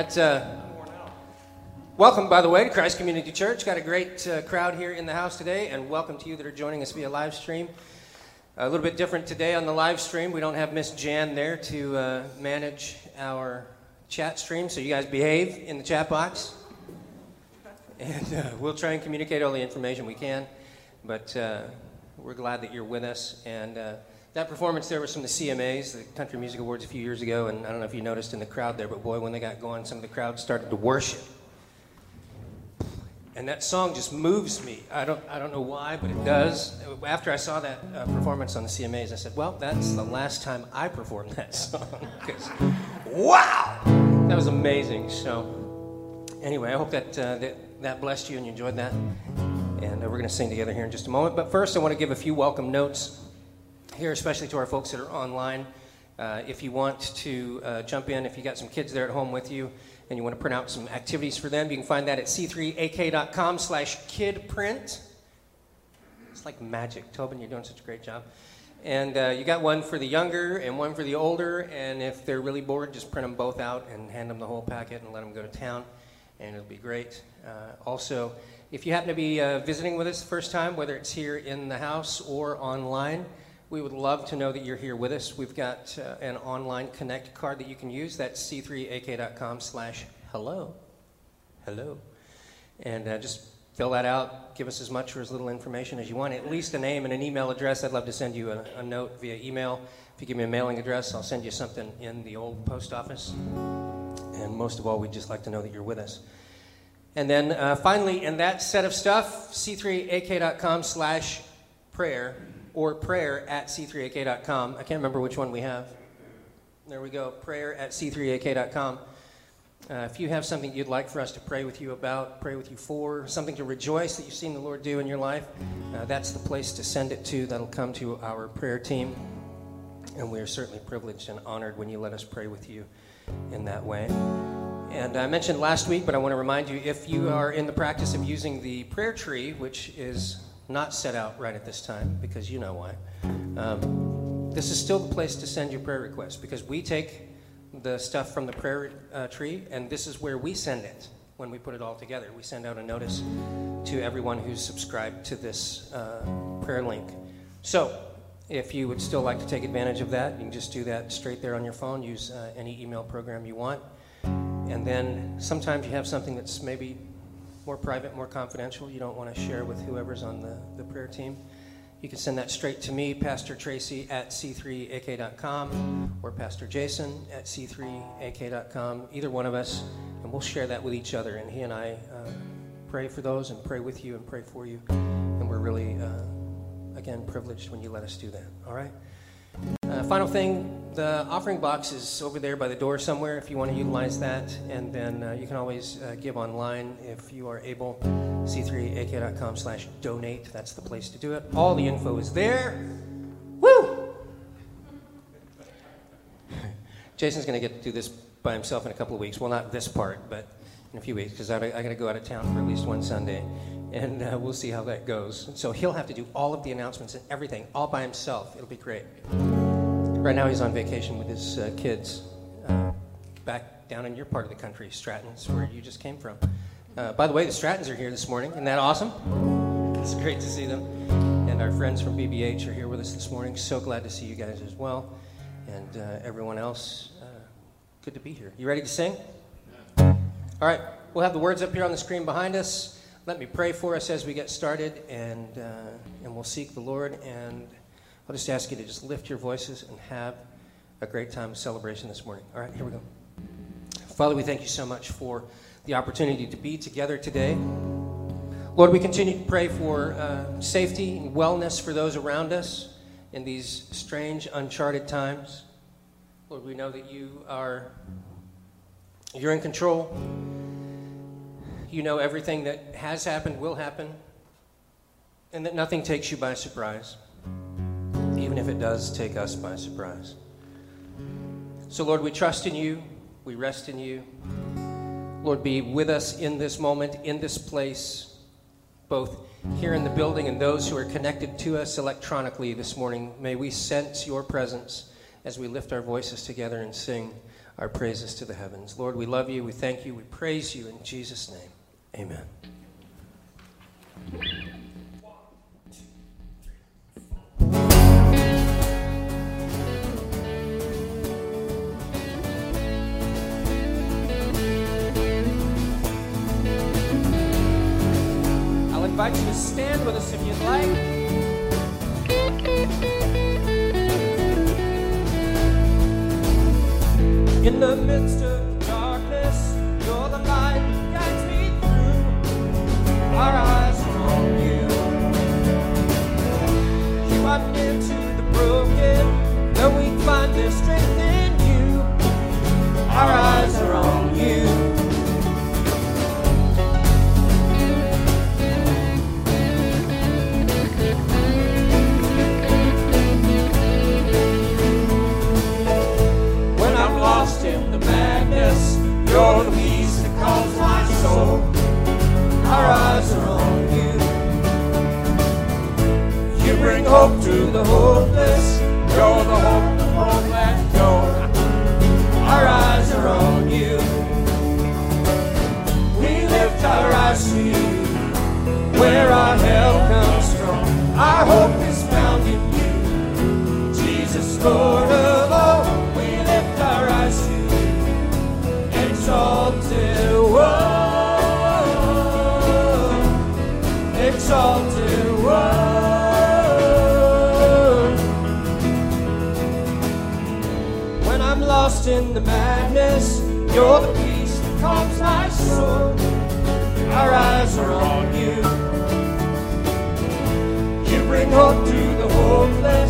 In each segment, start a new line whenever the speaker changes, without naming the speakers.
That's uh, welcome, by the way, to Christ Community Church. Got a great uh, crowd here in the house today, and welcome to you that are joining us via live stream. A little bit different today on the live stream. We don't have Miss Jan there to uh, manage our chat stream, so you guys behave in the chat box, and uh, we'll try and communicate all the information we can. But uh, we're glad that you're with us, and uh, that performance there was from the CMAs, the Country Music Awards, a few years ago. And I don't know if you noticed in the crowd there, but boy, when they got going, some of the crowd started to worship. And that song just moves me. I don't, I don't know why, but it does. After I saw that uh, performance on the CMAs, I said, well, that's the last time I performed that song. 'Cause, wow! That was amazing. So, anyway, I hope that, uh, that, that blessed you and you enjoyed that. And uh, we're going to sing together here in just a moment. But first, I want to give a few welcome notes here, especially to our folks that are online. Uh, if you want to uh, jump in, if you got some kids there at home with you and you want to print out some activities for them, you can find that at c3ak.com slash kidprint. It's like magic. Tobin, you're doing such a great job. And uh, you got one for the younger and one for the older. And if they're really bored, just print them both out and hand them the whole packet and let them go to town. And it'll be great. Uh, also, if you happen to be uh, visiting with us the first time, whether it's here in the house or online, we would love to know that you're here with us. We've got uh, an online connect card that you can use. That's c3ak.com slash hello. Hello. And uh, just fill that out. Give us as much or as little information as you want. At least a name and an email address. I'd love to send you a, a note via email. If you give me a mailing address, I'll send you something in the old post office. And most of all, we'd just like to know that you're with us. And then uh, finally, in that set of stuff, c3ak.com slash prayer or prayer at c3ak.com. I can't remember which one we have. There we go, prayer at c3ak.com. Uh, if you have something you'd like for us to pray with you about, pray with you for, something to rejoice that you've seen the Lord do in your life, uh, that's the place to send it to. That'll come to our prayer team. And we are certainly privileged and honored when you let us pray with you in that way. And I mentioned last week, but I want to remind you if you are in the practice of using the prayer tree, which is not set out right at this time, because you know why, um, this is still the place to send your prayer requests because we take the stuff from the prayer uh, tree, and this is where we send it when we put it all together. We send out a notice to everyone who's subscribed to this uh, prayer link. So, if you would still like to take advantage of that, you can just do that straight there on your phone. Use uh, any email program you want. And then sometimes you have something that's maybe more private, more confidential, you don't want to share with whoever's on the, the prayer team. You can send that straight to me, Pastor Tracy at c3ak.com, or Pastor Jason at c3ak.com, either one of us, and we'll share that with each other. And he and I uh, pray for those and pray with you and pray for you. And we're really, uh, again, privileged when you let us do that. All right? Uh, final thing, the offering box is over there by the door somewhere if you want to utilize that. And then uh, you can always uh, give online if you are able. c3ak.com slash donate. That's the place to do it. All the info is there. Woo! Jason's going to get to do this by himself in a couple of weeks. Well, not this part, but in a few weeks because I, got to go out of town for at least one Sunday. And uh, we'll see how that goes. So he'll have to do all of the announcements and everything all by himself. It'll be great. Right now, he's on vacation with his uh, kids uh, back down in your part of the country, Stratton's, where you just came from. Uh, by the way, the Strattons are here this morning. Isn't that awesome? It's great to see them. And our friends from BBH are here with us this morning. So glad to see you guys as well. And uh, everyone else, uh, good to be here. You ready to sing? All right, we'll have the words up here on the screen behind us. Let me pray for us as we get started, and, uh, and we'll seek the Lord. And I'll just ask you to just lift your voices and have a great time of celebration this morning. All right, here we go. Father, we thank you so much for the opportunity to be together today. Lord, we continue to pray for uh, safety and wellness for those around us in these strange, uncharted times. Lord, we know that you are you're in control. You know everything that has happened, will happen, and that nothing takes you by surprise, even if it does take us by surprise. So, Lord, we trust in you, we rest in you. Lord, be with us in this moment, in this place, both here in the building and those who are connected to us electronically this morning. May we sense your presence as we lift our voices together and sing our praises to the heavens. Lord, we love you, we thank you, we praise you in Jesus' name. Amen. Invite you to stand with us if you'd like. In the midst of darkness, you're the light that guides me through. Our eyes are on you. You are near to the broken, though we find their strength in you. Our eyes the hopeless. You're the hope that won't let go. Our eyes are on you. We lift our eyes to you, where our help comes from. Our hope is found in you, Jesus Lord. You're the peace that calms my soul. Our eyes are on you. You bring hope to the hopeless.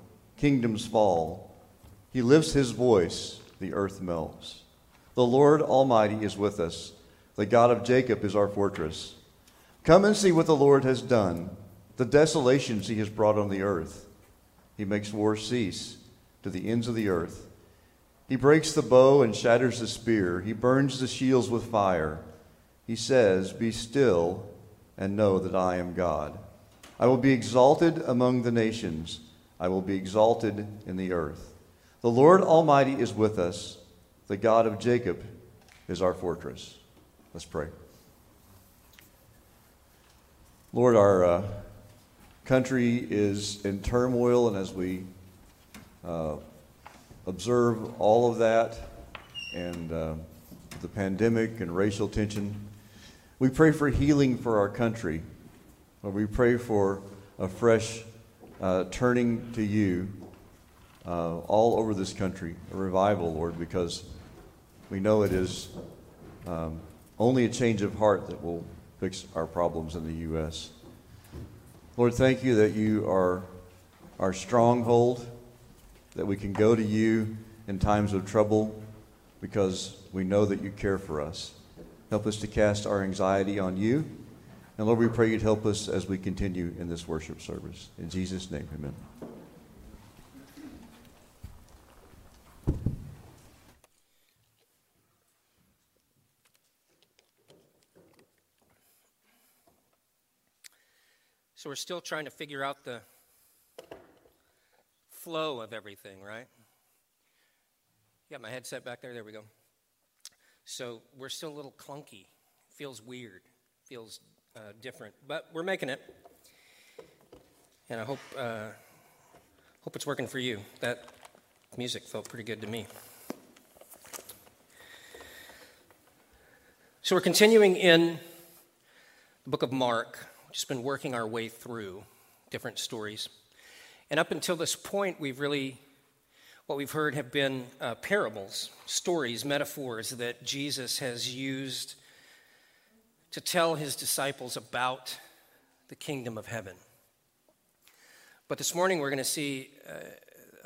kingdoms fall. He lifts his voice, the earth melts. The Lord Almighty is with us. The God of Jacob is our fortress. Come and see what the Lord has done, the desolations he has brought on the earth. He makes war cease to the ends of the earth. He breaks the bow and shatters the spear. He burns the shields with fire. He says, Be still and know that I am God. I will be exalted among the nations. I will be exalted in the earth. The Lord Almighty is with us. The God of Jacob is our fortress. Let's pray. Lord, our uh, country is in turmoil, and as we uh, observe all of that and uh, the pandemic and racial tension, we pray for healing for our country. Lord, we pray for a fresh uh, turning to you uh, all over this country, a revival, Lord, because we know it is um, only a change of heart that will fix our problems in the U.S. Lord, thank you that you are our stronghold, that we can go to you in times of trouble because we know that you care for us. Help us to cast our anxiety on you. And Lord, we pray you'd help us as we continue in this worship service. In Jesus' name, amen.
So we're still trying to figure out the flow of everything, right? Got my headset back there? There we go. So we're still a little clunky. Feels weird. Feels uh, different. But we're making it. And I hope, uh, hope it's working for you. That music felt pretty good to me. So we're continuing in the book of Mark. We've just been working our way through different stories. And up until this point, we've really, what we've heard have been uh, parables, stories, metaphors that Jesus has used to tell his disciples about the kingdom of heaven. But this morning, we're going to see uh,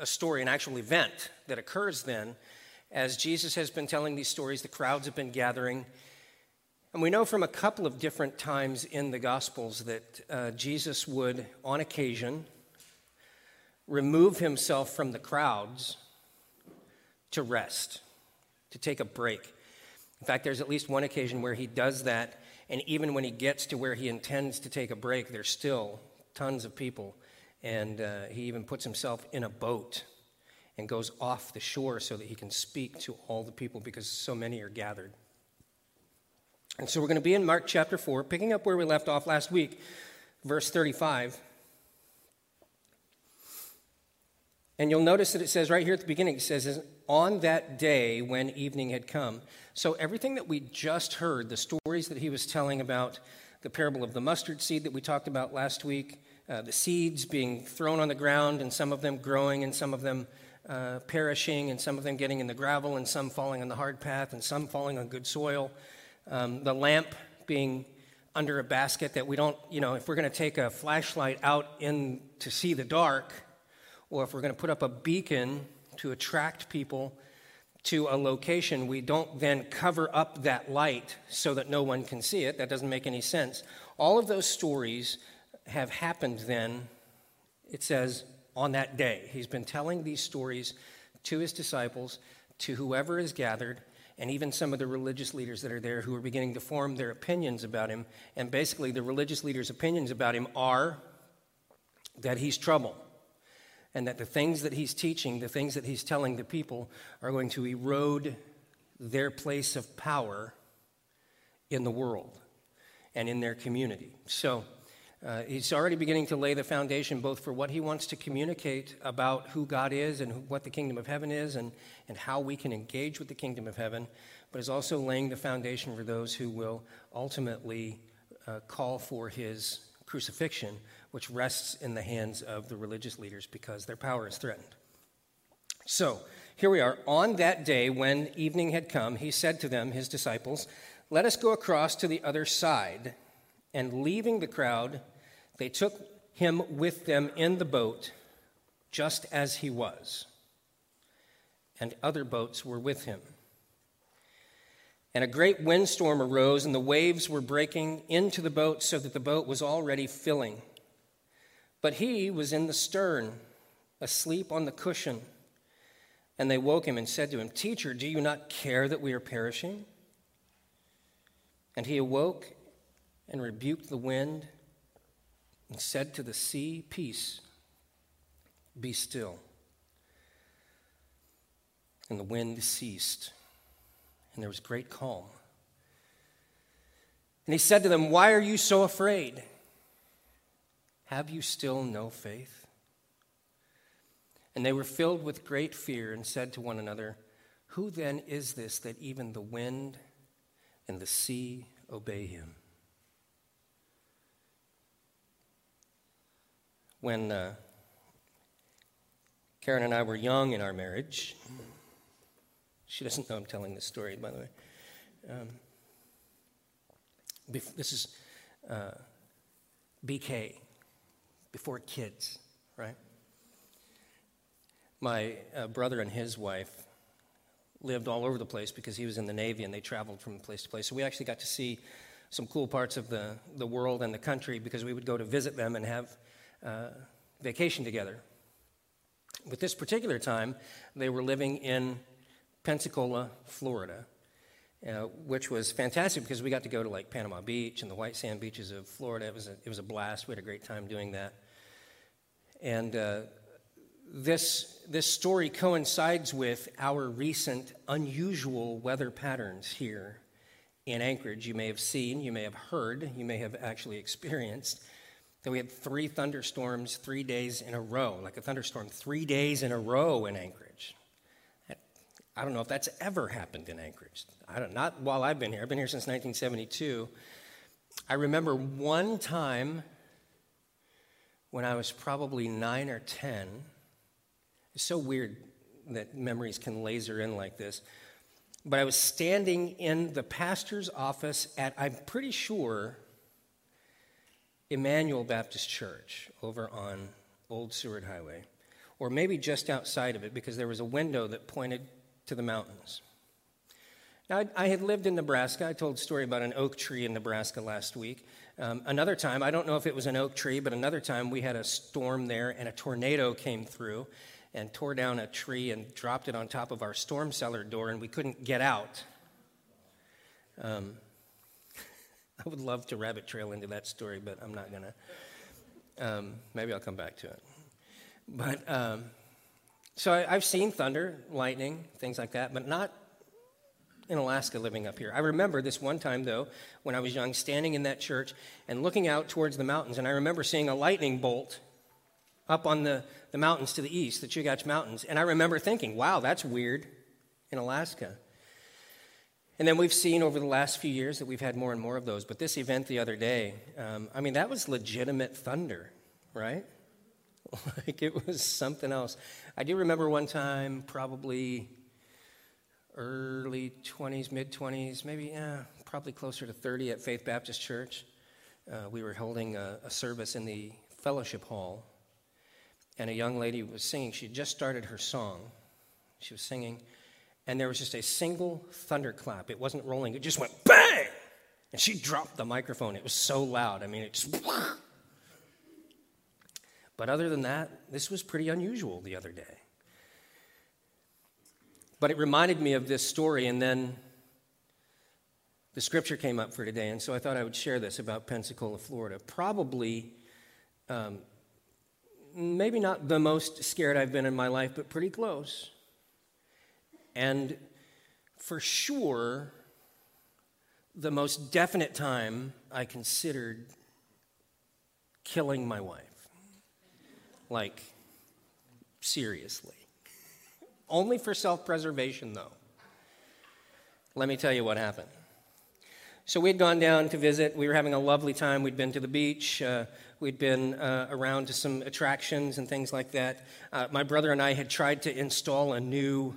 a story, an actual event that occurs then. As Jesus has been telling these stories, the crowds have been gathering. And we know from a couple of different times in the Gospels that uh, Jesus would, on occasion, remove himself from the crowds to rest, to take a break. In fact, there's at least one occasion where he does that, and even when he gets to where he intends to take a break, there's still tons of people. And uh, he even puts himself in a boat and goes off the shore so that he can speak to all the people because so many are gathered. And so we're going to be in Mark chapter 4, picking up where we left off last week, verse 35. And you'll notice that it says right here at the beginning, it says, on that day when evening had come. So everything that we just heard, the stories that he was telling about, the parable of the mustard seed that we talked about last week, uh, the seeds being thrown on the ground, and some of them growing, and some of them uh, perishing, and some of them getting in the gravel, and some falling on the hard path, and some falling on good soil. Um, the lamp being under a basket that we don't, you know, if we're going to take a flashlight out in to see the dark, or if we're going to put up a beacon to attract people to a location, we don't then cover up that light so that no one can see it. That doesn't make any sense. All of those stories have happened then, it says, on that day. He's been telling these stories to his disciples, to whoever is gathered, and even some of the religious leaders that are there who are beginning to form their opinions about him. And basically, the religious leaders' opinions about him are that he's trouble and that the things that he's teaching, the things that he's telling the people, are going to erode their place of power in the world and in their community. So uh, he's already beginning to lay the foundation both for what he wants to communicate about who God is and what the kingdom of heaven is and, and how we can engage with the kingdom of heaven, but is also laying the foundation for those who will ultimately uh, call for his crucifixion which rests in the hands of the religious leaders because their power is threatened. So, here we are. On that day, when evening had come, he said to them, his disciples, Let us go across to the other side. And leaving the crowd, they took him with them in the boat, just as he was. And other boats were with him. And a great windstorm arose, and the waves were breaking into the boat so that the boat was already filling. But he was in the stern, asleep on the cushion. And they woke him and said to him, Teacher, do you not care that we are perishing? And he awoke and rebuked the wind and said to the sea, Peace, be still. And the wind ceased, and there was great calm. And he said to them, Why are you so afraid? Have you still no faith? And they were filled with great fear and said to one another, Who then is this that even the wind and the sea obey him? When uh, Karen and I were young in our marriage, she doesn't know I'm telling this story, by the way. Um, this is uh, BK before kids, right? My uh, brother and his wife lived all over the place because he was in the Navy and they traveled from place to place. So we actually got to see some cool parts of the, the world and the country because we would go to visit them and have uh, vacation together. But this particular time, they were living in Pensacola, Florida, uh, which was fantastic because we got to go to like Panama Beach and the white sand beaches of Florida. It was a, it was a blast. We had a great time doing that. And uh, this, this story coincides with our recent unusual weather patterns here in Anchorage. You may have seen, you may have heard, you may have actually experienced that we had three thunderstorms three days in a row, like a thunderstorm three days in a row in Anchorage. I don't know if that's ever happened in Anchorage. I don't, not while I've been here. I've been here since 1972. I remember one time when I was probably nine or 10. It's so weird that memories can laser in like this. But I was standing in the pastor's office at, I'm pretty sure, Emmanuel Baptist Church over on Old Seward Highway, or maybe just outside of it because there was a window that pointed to the mountains. Now, I, I had lived in Nebraska. I told a story about an oak tree in Nebraska last week. Um, another time, I don't know if it was an oak tree, but another time we had a storm there and a tornado came through and tore down a tree and dropped it on top of our storm cellar door, and we couldn't get out. Um, I would love to rabbit trail into that story, but I'm not to. Um, maybe I'll come back to it. But um, so I, I've seen thunder, lightning, things like that, but not in Alaska living up here. I remember this one time, though, when I was young, standing in that church and looking out towards the mountains, and I remember seeing a lightning bolt up on the, the mountains to the east, the Chugach Mountains. And I remember thinking, wow, that's weird in Alaska. And then we've seen over the last few years that we've had more and more of those. But this event the other day, um, I mean, that was legitimate thunder, right? like it was something else. I do remember one time, probably early 20s, mid 20s, maybe, yeah, probably closer to 30 at Faith Baptist Church. Uh, we were holding a, a service in the fellowship hall, and a young lady was singing. She just started her song. She was singing, and there was just a single thunderclap. It wasn't rolling, it just went bang! And she dropped the microphone. It was so loud. I mean, it just. But other than that, this was pretty unusual the other day. But it reminded me of this story, and then the scripture came up for today, and so I thought I would share this about Pensacola, Florida. Probably, um, maybe not the most scared I've been in my life, but pretty close. And for sure, the most definite time I considered killing my wife. Like, seriously. Only for self preservation, though. Let me tell you what happened. So we'd gone down to visit. We were having a lovely time. We'd been to the beach. Uh, we'd been uh, around to some attractions and things like that. Uh, my brother and I had tried to install a new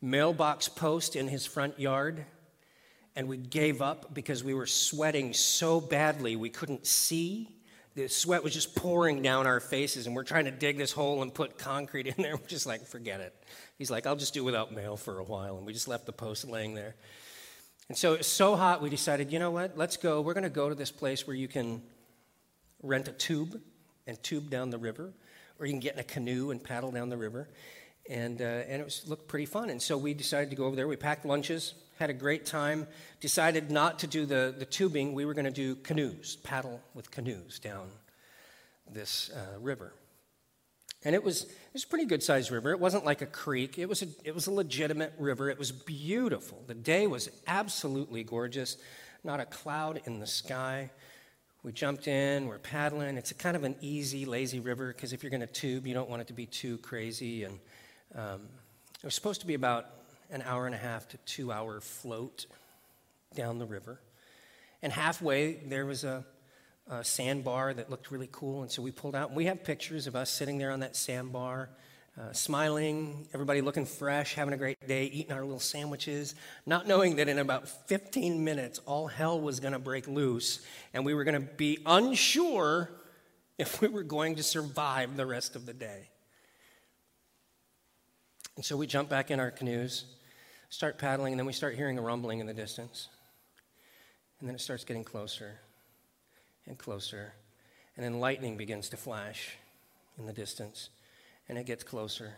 mailbox post in his front yard, and we gave up because we were sweating so badly we couldn't see the sweat was just pouring down our faces, and we're trying to dig this hole and put concrete in there. We're just like, forget it. He's like, I'll just do without mail for a while. And we just left the post laying there. And so it was so hot, we decided, you know what? Let's go. We're going to go to this place where you can rent a tube and tube down the river, or you can get in a canoe and paddle down the river. And, uh, and it was, looked pretty fun. And so we decided to go over there. We packed lunches, had a great time, decided not to do the, the tubing. We were going to do canoes, paddle with canoes down this uh, river. And it was, it was a pretty good sized river. It wasn't like a creek, it was a, it was a legitimate river. It was beautiful. The day was absolutely gorgeous, not a cloud in the sky. We jumped in, we're paddling. It's a kind of an easy, lazy river because if you're going to tube, you don't want it to be too crazy. And um, it was supposed to be about an hour and a half to two hour float down the river. And halfway, there was a, a sandbar that looked really cool. And so we pulled out, and we have pictures of us sitting there on that sandbar, uh, smiling, everybody looking fresh, having a great day, eating our little sandwiches, not knowing that in about 15 minutes, all hell was going to break loose, and we were going to be unsure if we were going to survive the rest of the day. And so we jump back in our canoes start paddling, and then we start hearing a rumbling in the distance. And then it starts getting closer and closer. And then lightning begins to flash in the distance. And it gets closer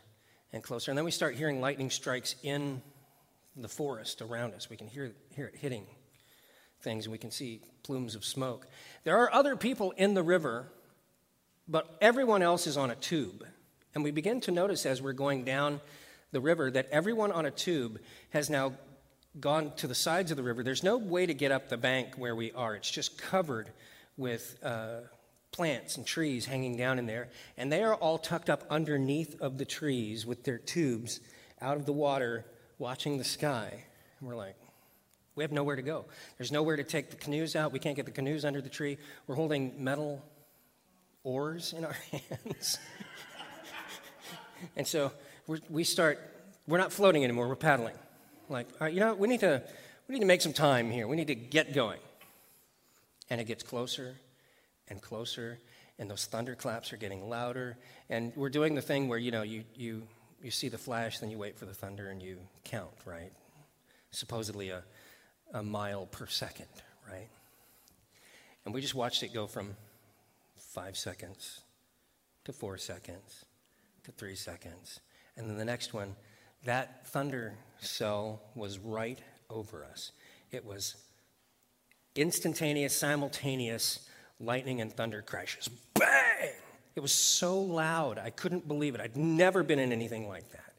and closer. And then we start hearing lightning strikes in the forest around us. We can hear, hear it hitting things, and we can see plumes of smoke. There are other people in the river, but everyone else is on a tube. And we begin to notice as we're going down the river that everyone on a tube has now gone to the sides of the river. There's no way to get up the bank where we are, it's just covered with uh, plants and trees hanging down in there. And they are all tucked up underneath of the trees with their tubes out of the water, watching the sky. And we're like, we have nowhere to go. There's nowhere to take the canoes out. We can't get the canoes under the tree. We're holding metal oars in our hands. and so we start, we're not floating anymore, we're paddling. Like, all right, you know, we need to, we need to make some time here. We need to get going. And it gets closer and closer, and those thunderclaps are getting louder. And we're doing the thing where, you know, you, you, you see the flash, then you wait for the thunder and you count, right? Supposedly a, a mile per second, right? And we just watched it go from five seconds to four seconds to three seconds and then the next one, that thunder cell was right over us. It was instantaneous, simultaneous lightning and thunder crashes. Bang! It was so loud, I couldn't believe it. I'd never been in anything like that.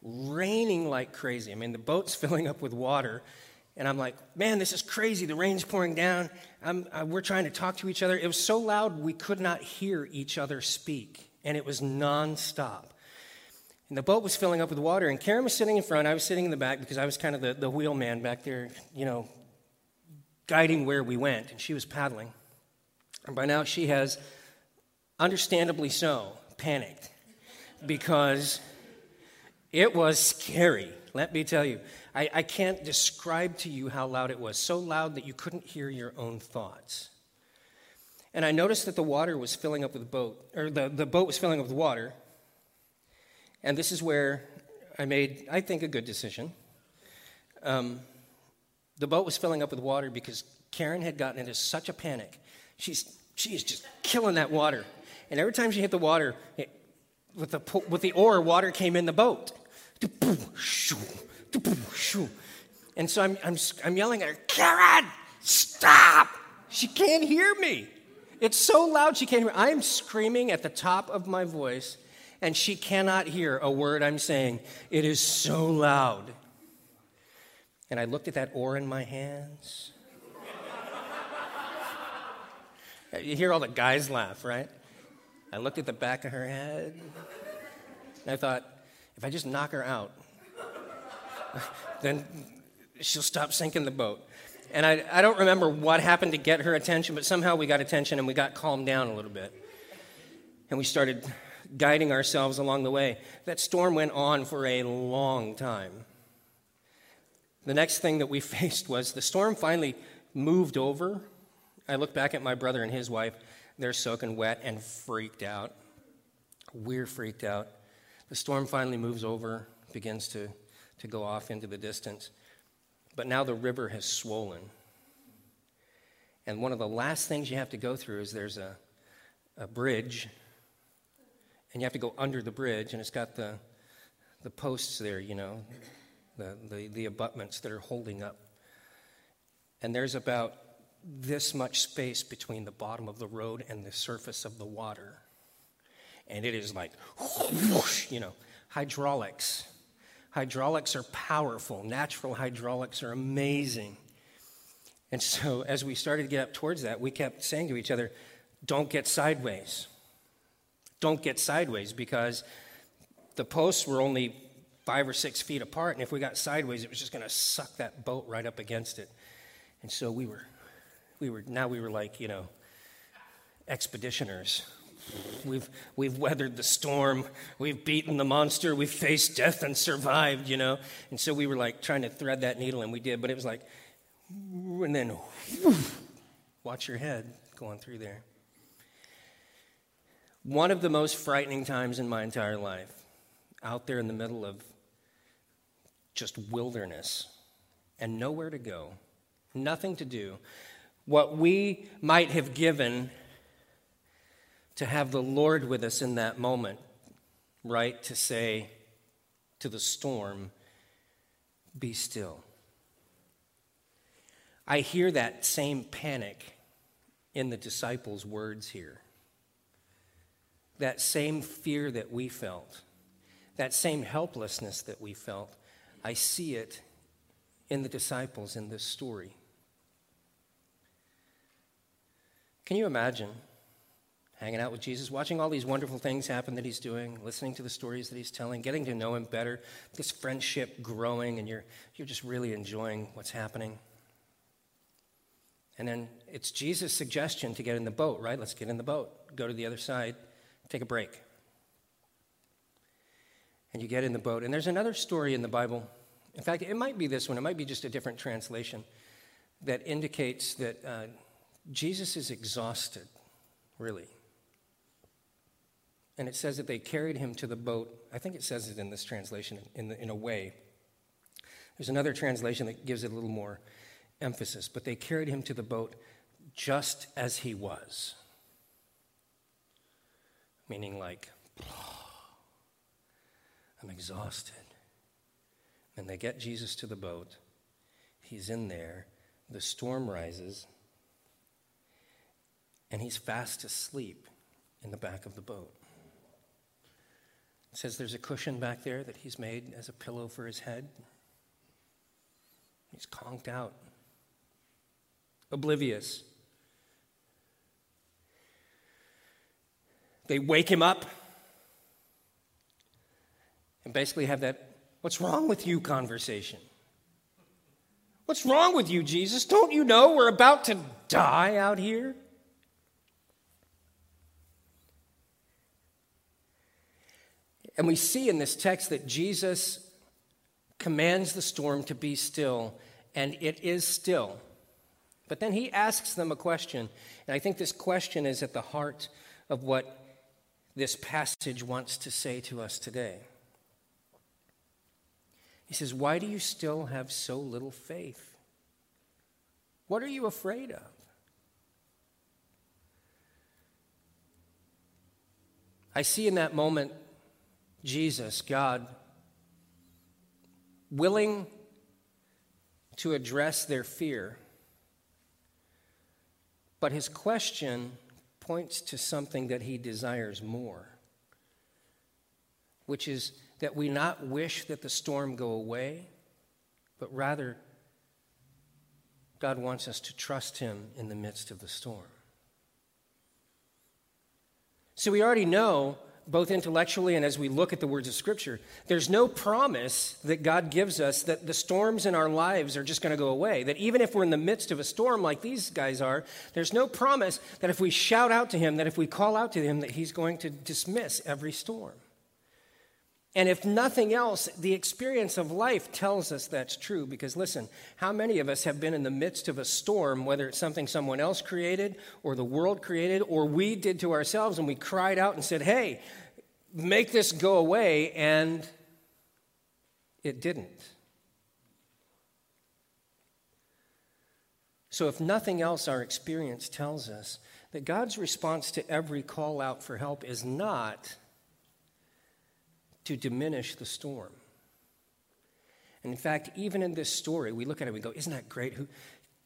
Raining like crazy. I mean, the boat's filling up with water, and I'm like, man, this is crazy. The rain's pouring down. I, we're trying to talk to each other. It was so loud, we could not hear each other speak, and it was nonstop. And the boat was filling up with water, and Karen was sitting in front. I was sitting in the back because I was kind of the, the wheelman back there, you know, guiding where we went, and she was paddling. And by now, she has understandably so, panicked because it was scary, let me tell you. I, I can't describe to you how loud it was, so loud that you couldn't hear your own thoughts. And I noticed that the water was filling up with the boat, or the, the boat was filling up with water. And this is where I made, I think, a good decision. Um, the boat was filling up with water because Karen had gotten into such a panic. She's, she's just killing that water. And every time she hit the water, it, with, the, with the oar, water came in the boat. And so I'm, I'm, I'm yelling at her, Karen, stop! She can't hear me. It's so loud she can't hear. me. I am screaming at the top of my voice, and she cannot hear a word I'm saying. It is so loud. And I looked at that oar in my hands. you hear all the guys laugh, right? I looked at the back of her head. And I thought, if I just knock her out, then she'll stop sinking the boat. And I, I don't remember what happened to get her attention, but somehow we got attention and we got calmed down a little bit. And we started guiding ourselves along the way. That storm went on for a long time. The next thing that we faced was the storm finally moved over. I look back at my brother and his wife. They're soaking wet and freaked out. We're freaked out. The storm finally moves over, begins to, to go off into the distance. But now the river has swollen. And one of the last things you have to go through is there's a, a bridge, and you have to go under the bridge, and it's got the, the posts there, you know, the, the, the abutments that are holding up. And there's about this much space between the bottom of the road and the surface of the water. And it is like, whoosh, you know, hydraulics. Hydraulics are powerful. Natural hydraulics are amazing. And so, as we started to get up towards that, we kept saying to each other, don't get sideways. Don't get sideways because the posts were only five or six feet apart, and if we got sideways, it was just going to suck that boat right up against it. And so we were, we were, now we were like, you know, expeditioners. We've, we've weathered the storm. We've beaten the monster. We've faced death and survived, you know. And so we were like trying to thread that needle, and we did. But it was like, and then, watch your head going through there. One of the most frightening times in my entire life, out there in the middle of just wilderness and nowhere to go, nothing to do. What we might have given to have the Lord with us in that moment, right? To say to the storm, be still. I hear that same panic in the disciples' words here. That same fear that we felt, that same helplessness that we felt. I see it in the disciples in this story. Can you imagine hanging out with Jesus, watching all these wonderful things happen that he's doing, listening to the stories that he's telling, getting to know him better, this friendship growing, and you're, you're just really enjoying what's happening? And then it's Jesus' suggestion to get in the boat, right? Let's get in the boat, go to the other side, take a break and you get in the boat. And there's another story in the Bible. In fact, it might be this one, it might be just a different translation that indicates that uh, Jesus is exhausted, really. And it says that they carried him to the boat. I think it says it in this translation in, the, in a way. There's another translation that gives it a little more emphasis, but they carried him to the boat just as he was. Meaning, like, I'm exhausted. And they get Jesus to the boat. He's in there. The storm rises. And he's fast asleep in the back of the boat. It says there's a cushion back there that he's made as a pillow for his head. He's conked out, oblivious. They wake him up and basically have that, what's wrong with you conversation. What's wrong with you, Jesus? Don't you know we're about to die out here? And we see in this text that Jesus commands the storm to be still, and it is still. But then he asks them a question, and I think this question is at the heart of what this passage wants to say to us today. He says, Why do you still have so little faith? What are you afraid of? I see in that moment Jesus, God, willing to address their fear. But his question points to something that he desires more, which is that we not wish that the storm go away, but rather God wants us to trust him in the midst of the storm. So we already know, both intellectually and as we look at the words of Scripture, there's no promise that God gives us that the storms in our lives are just going to go away. That even if we're in the midst of a storm like these guys are, there's no promise that if we shout out to Him, that if we call out to Him, that He's going to dismiss every storm. And if nothing else, the experience of life tells us that's true. Because listen, how many of us have been in the midst of a storm, whether it's something someone else created or the world created or we did to ourselves, and we cried out and said, Hey, make this go away, and it didn't. So, if nothing else, our experience tells us that God's response to every call out for help is not to diminish the storm. And in fact, even in this story, we look at it and we go, Isn't that great? Who,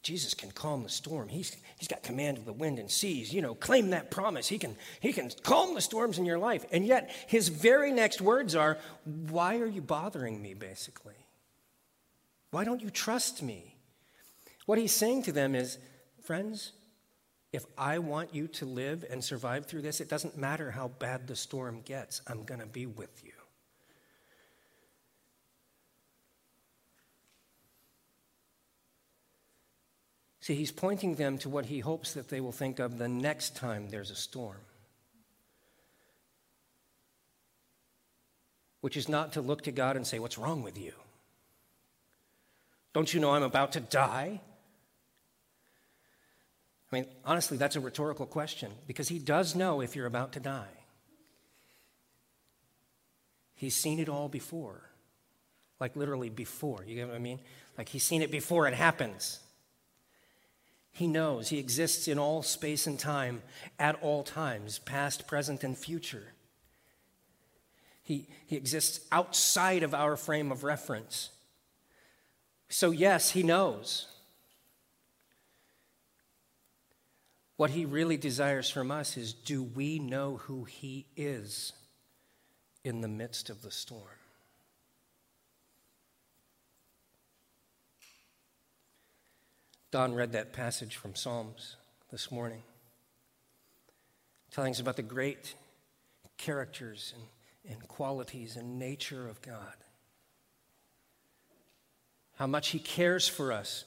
Jesus can calm the storm. He's, he's got command of the wind and seas. You know, claim that promise. He can, he can calm the storms in your life. And yet, his very next words are, Why are you bothering me, basically? Why don't you trust me? What he's saying to them is, Friends, if I want you to live and survive through this, it doesn't matter how bad the storm gets, I'm going to be with you. See, he's pointing them to what he hopes that they will think of the next time there's a storm. Which is not to look to God and say, What's wrong with you? Don't you know I'm about to die? I mean, honestly, that's a rhetorical question because he does know if you're about to die. He's seen it all before. Like literally before. You get what I mean? Like he's seen it before it happens. He knows. He exists in all space and time at all times, past, present, and future. He, he exists outside of our frame of reference. So, yes, he knows. What he really desires from us is do we know who he is in the midst of the storm? Don read that passage from Psalms this morning, telling us about the great characters and, and qualities and nature of God. How much He cares for us,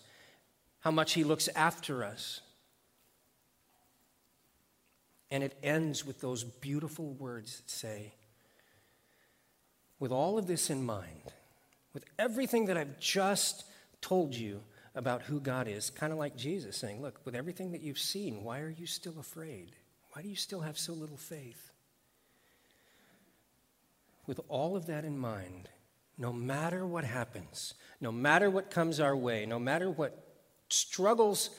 how much He looks after us. And it ends with those beautiful words that say, with all of this in mind, with everything that I've just told you, about who God is, kind of like Jesus saying, Look, with everything that you've seen, why are you still afraid? Why do you still have so little faith? With all of that in mind, no matter what happens, no matter what comes our way, no matter what struggles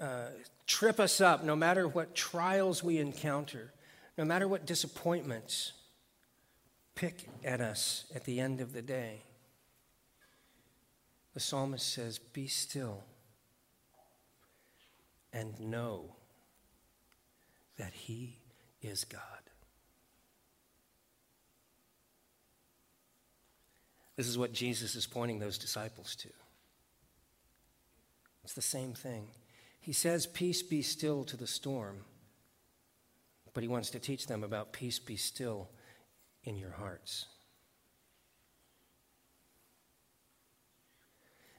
uh, trip us up, no matter what trials we encounter, no matter what disappointments pick at us at the end of the day, the psalmist says, Be still and know that He is God. This is what Jesus is pointing those disciples to. It's the same thing. He says, Peace be still to the storm, but he wants to teach them about peace be still in your hearts.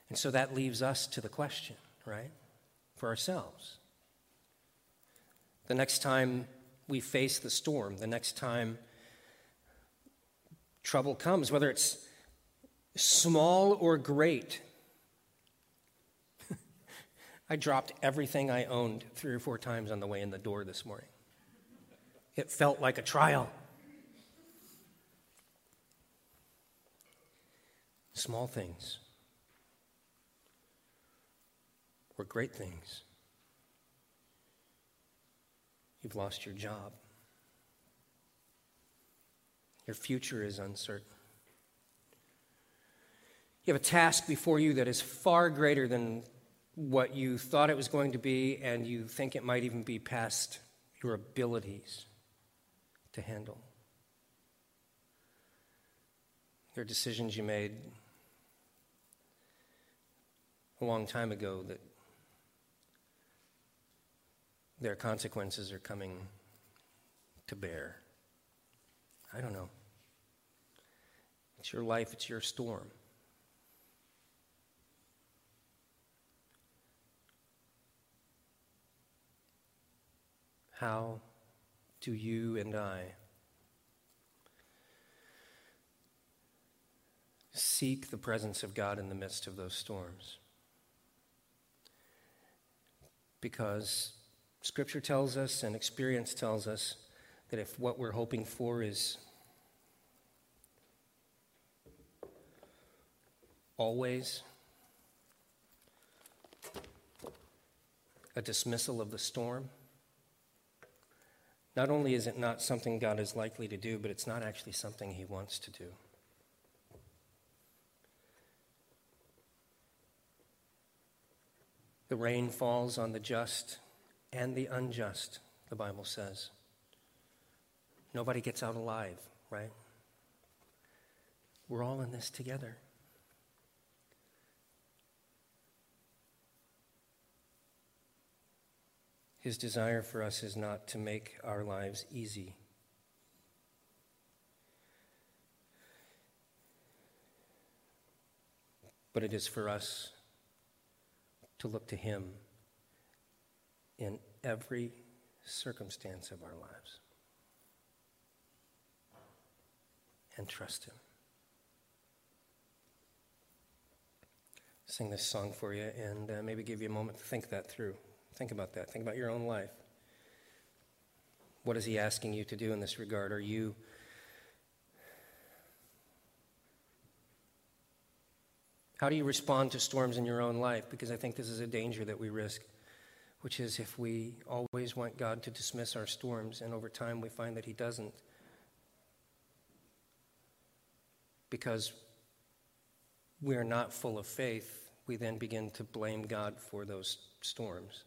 And so that leaves us to the question, right? For ourselves. The next time we face the storm, the next time trouble comes, whether it's small or great. I dropped everything I owned three or four times on the way in the door this morning. It felt like a trial. Small things or great things. You've lost your job. Your future is uncertain. You have a task before you that is far greater than what you thought it was going to be, and you think it might even be past your abilities to handle. There are decisions you made a long time ago that their consequences are coming to bear. I don't know. It's your life, it's your storm. How do you and I seek the presence of God in the midst of those storms? Because Scripture tells us and experience tells us that if what we're hoping for is always a dismissal of the storm, not only is it not something God is likely to do, but it's not actually something He wants to do. The rain falls on the just and the unjust, the Bible says. Nobody gets out alive, right? We're all in this together. His desire for us is not to make our lives easy. But it is for us to look to Him in every circumstance of our lives and trust Him. Sing this song for you and uh, maybe give you a moment to think that through. Think about that. Think about your own life. What is He asking you to do in this regard? Are you. How do you respond to storms in your own life? Because I think this is a danger that we risk, which is if we always want God to dismiss our storms, and over time we find that He doesn't. Because we are not full of faith, we then begin to blame God for those storms.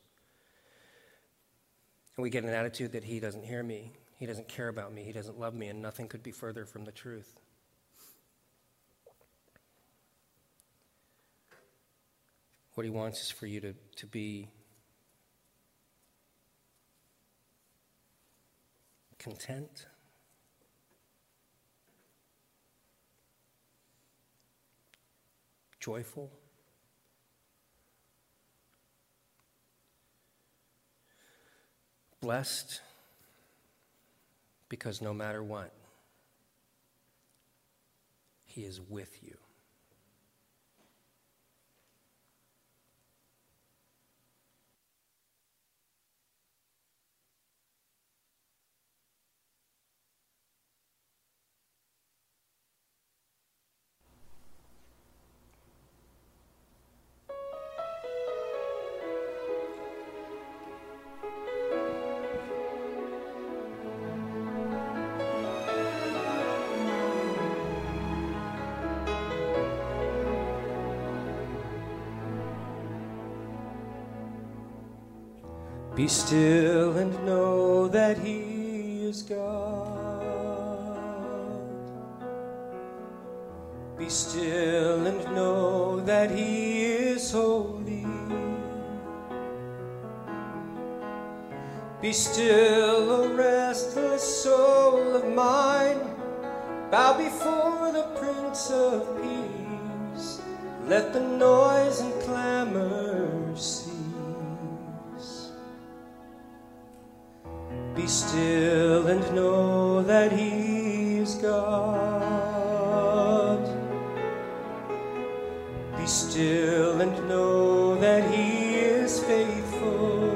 And we get an attitude that He doesn't hear me, He doesn't care about me, He doesn't love me, and nothing could be further from the truth. What He wants is for you to, to be content. Joyful. Blessed because no matter what, He is with you.
Be still and know that He is God. Be still and know that He is holy. Be still, O restless soul of mine. Bow before the Prince of Peace. Let the noise and still and know that He is God.
Be still and know that He is faithful.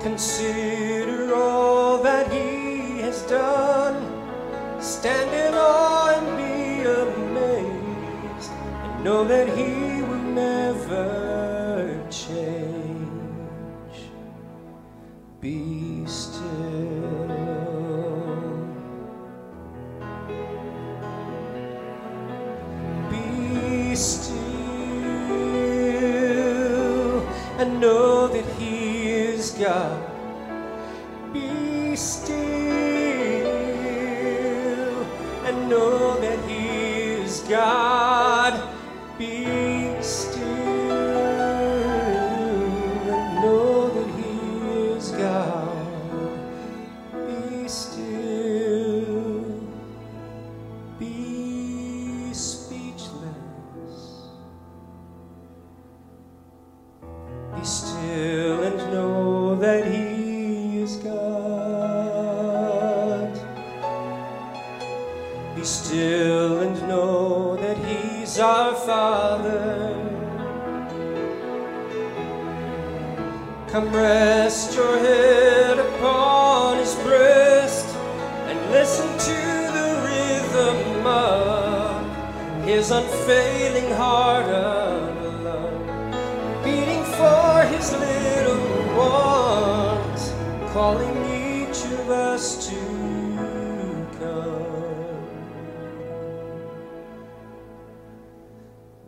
Consider all that He has done. Stand in awe and be amazed, and know that He will never.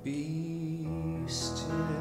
Be still.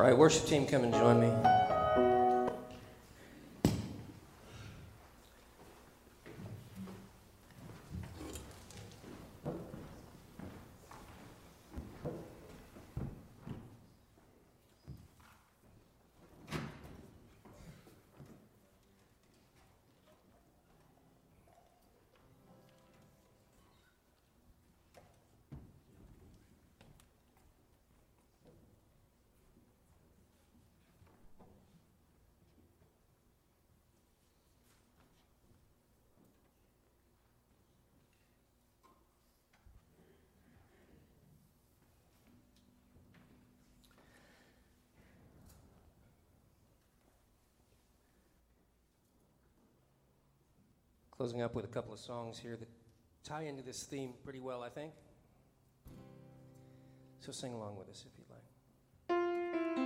All right, worship team, come and join me. Closing up with a couple of songs here that tie into this theme pretty well, I think. So sing along with us if you'd like.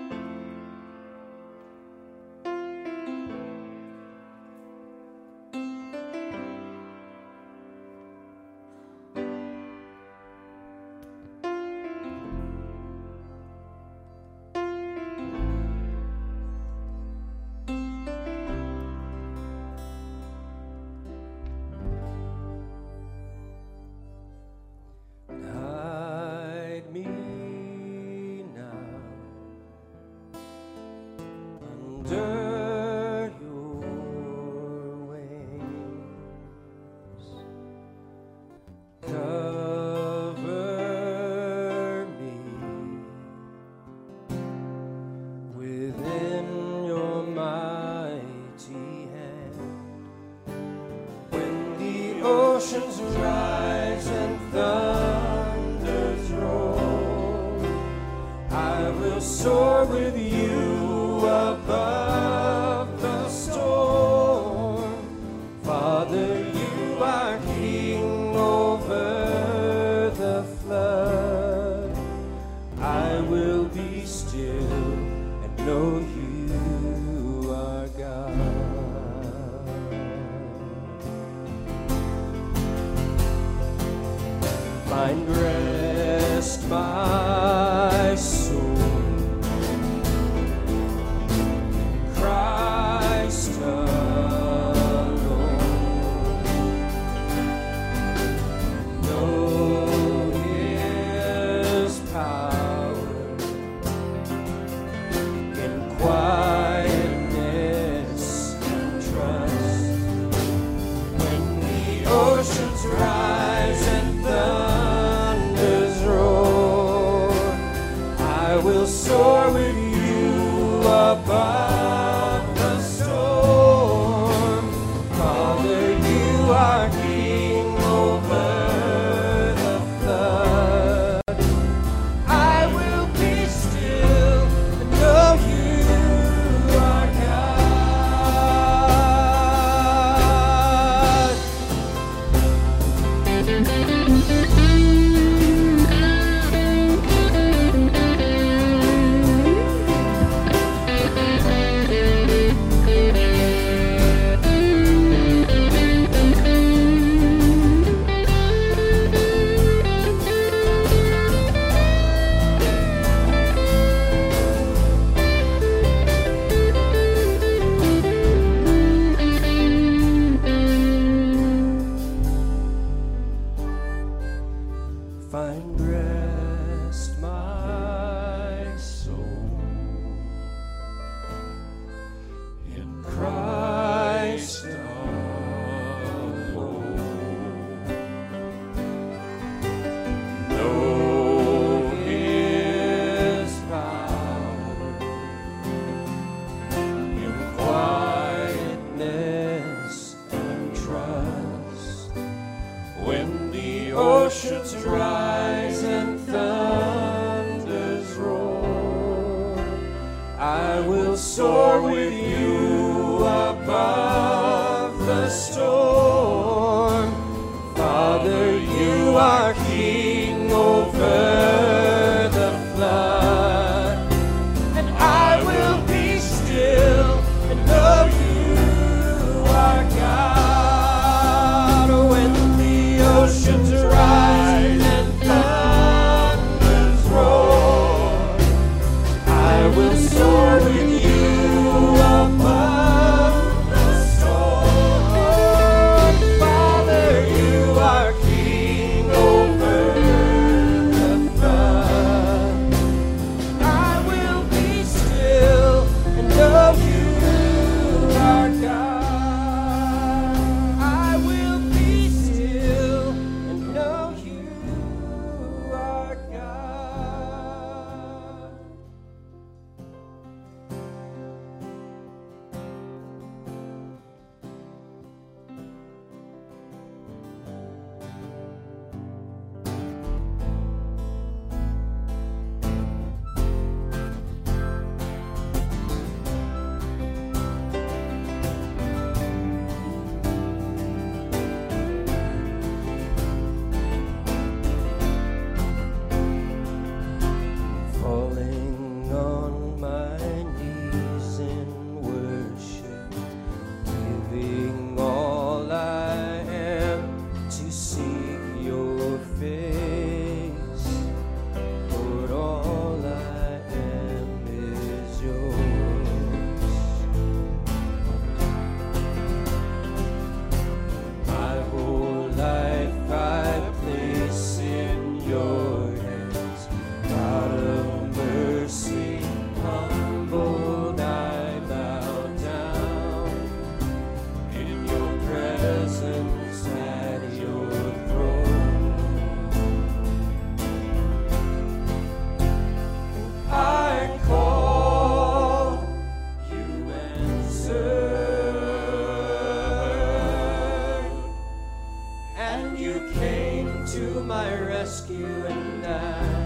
To my rescue, and I.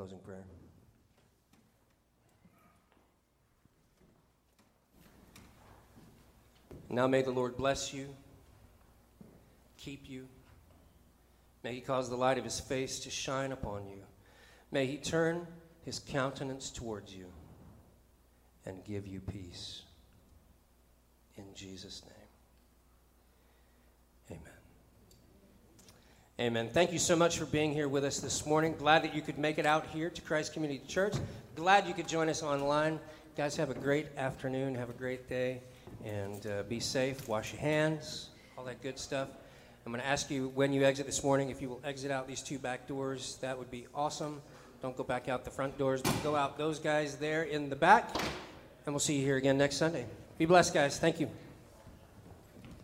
closing prayer? Now may the Lord bless you, keep you. May he cause the light of his face to shine upon you. May he turn his countenance towards you and give you peace. In Jesus' name. Amen. Amen. Thank you so much for being here with us this morning. Glad that you could make it out here to Christ Community Church. Glad you could join us online. Guys, have a great afternoon. Have a great day. And uh, be safe. Wash your hands. All that good stuff. I'm going to ask you when you exit this morning if you will exit out these two back doors. That would be awesome. Don't go back out the front doors, but go out those guys there in the back. And we'll see you here again next Sunday. Be blessed, guys. Thank you.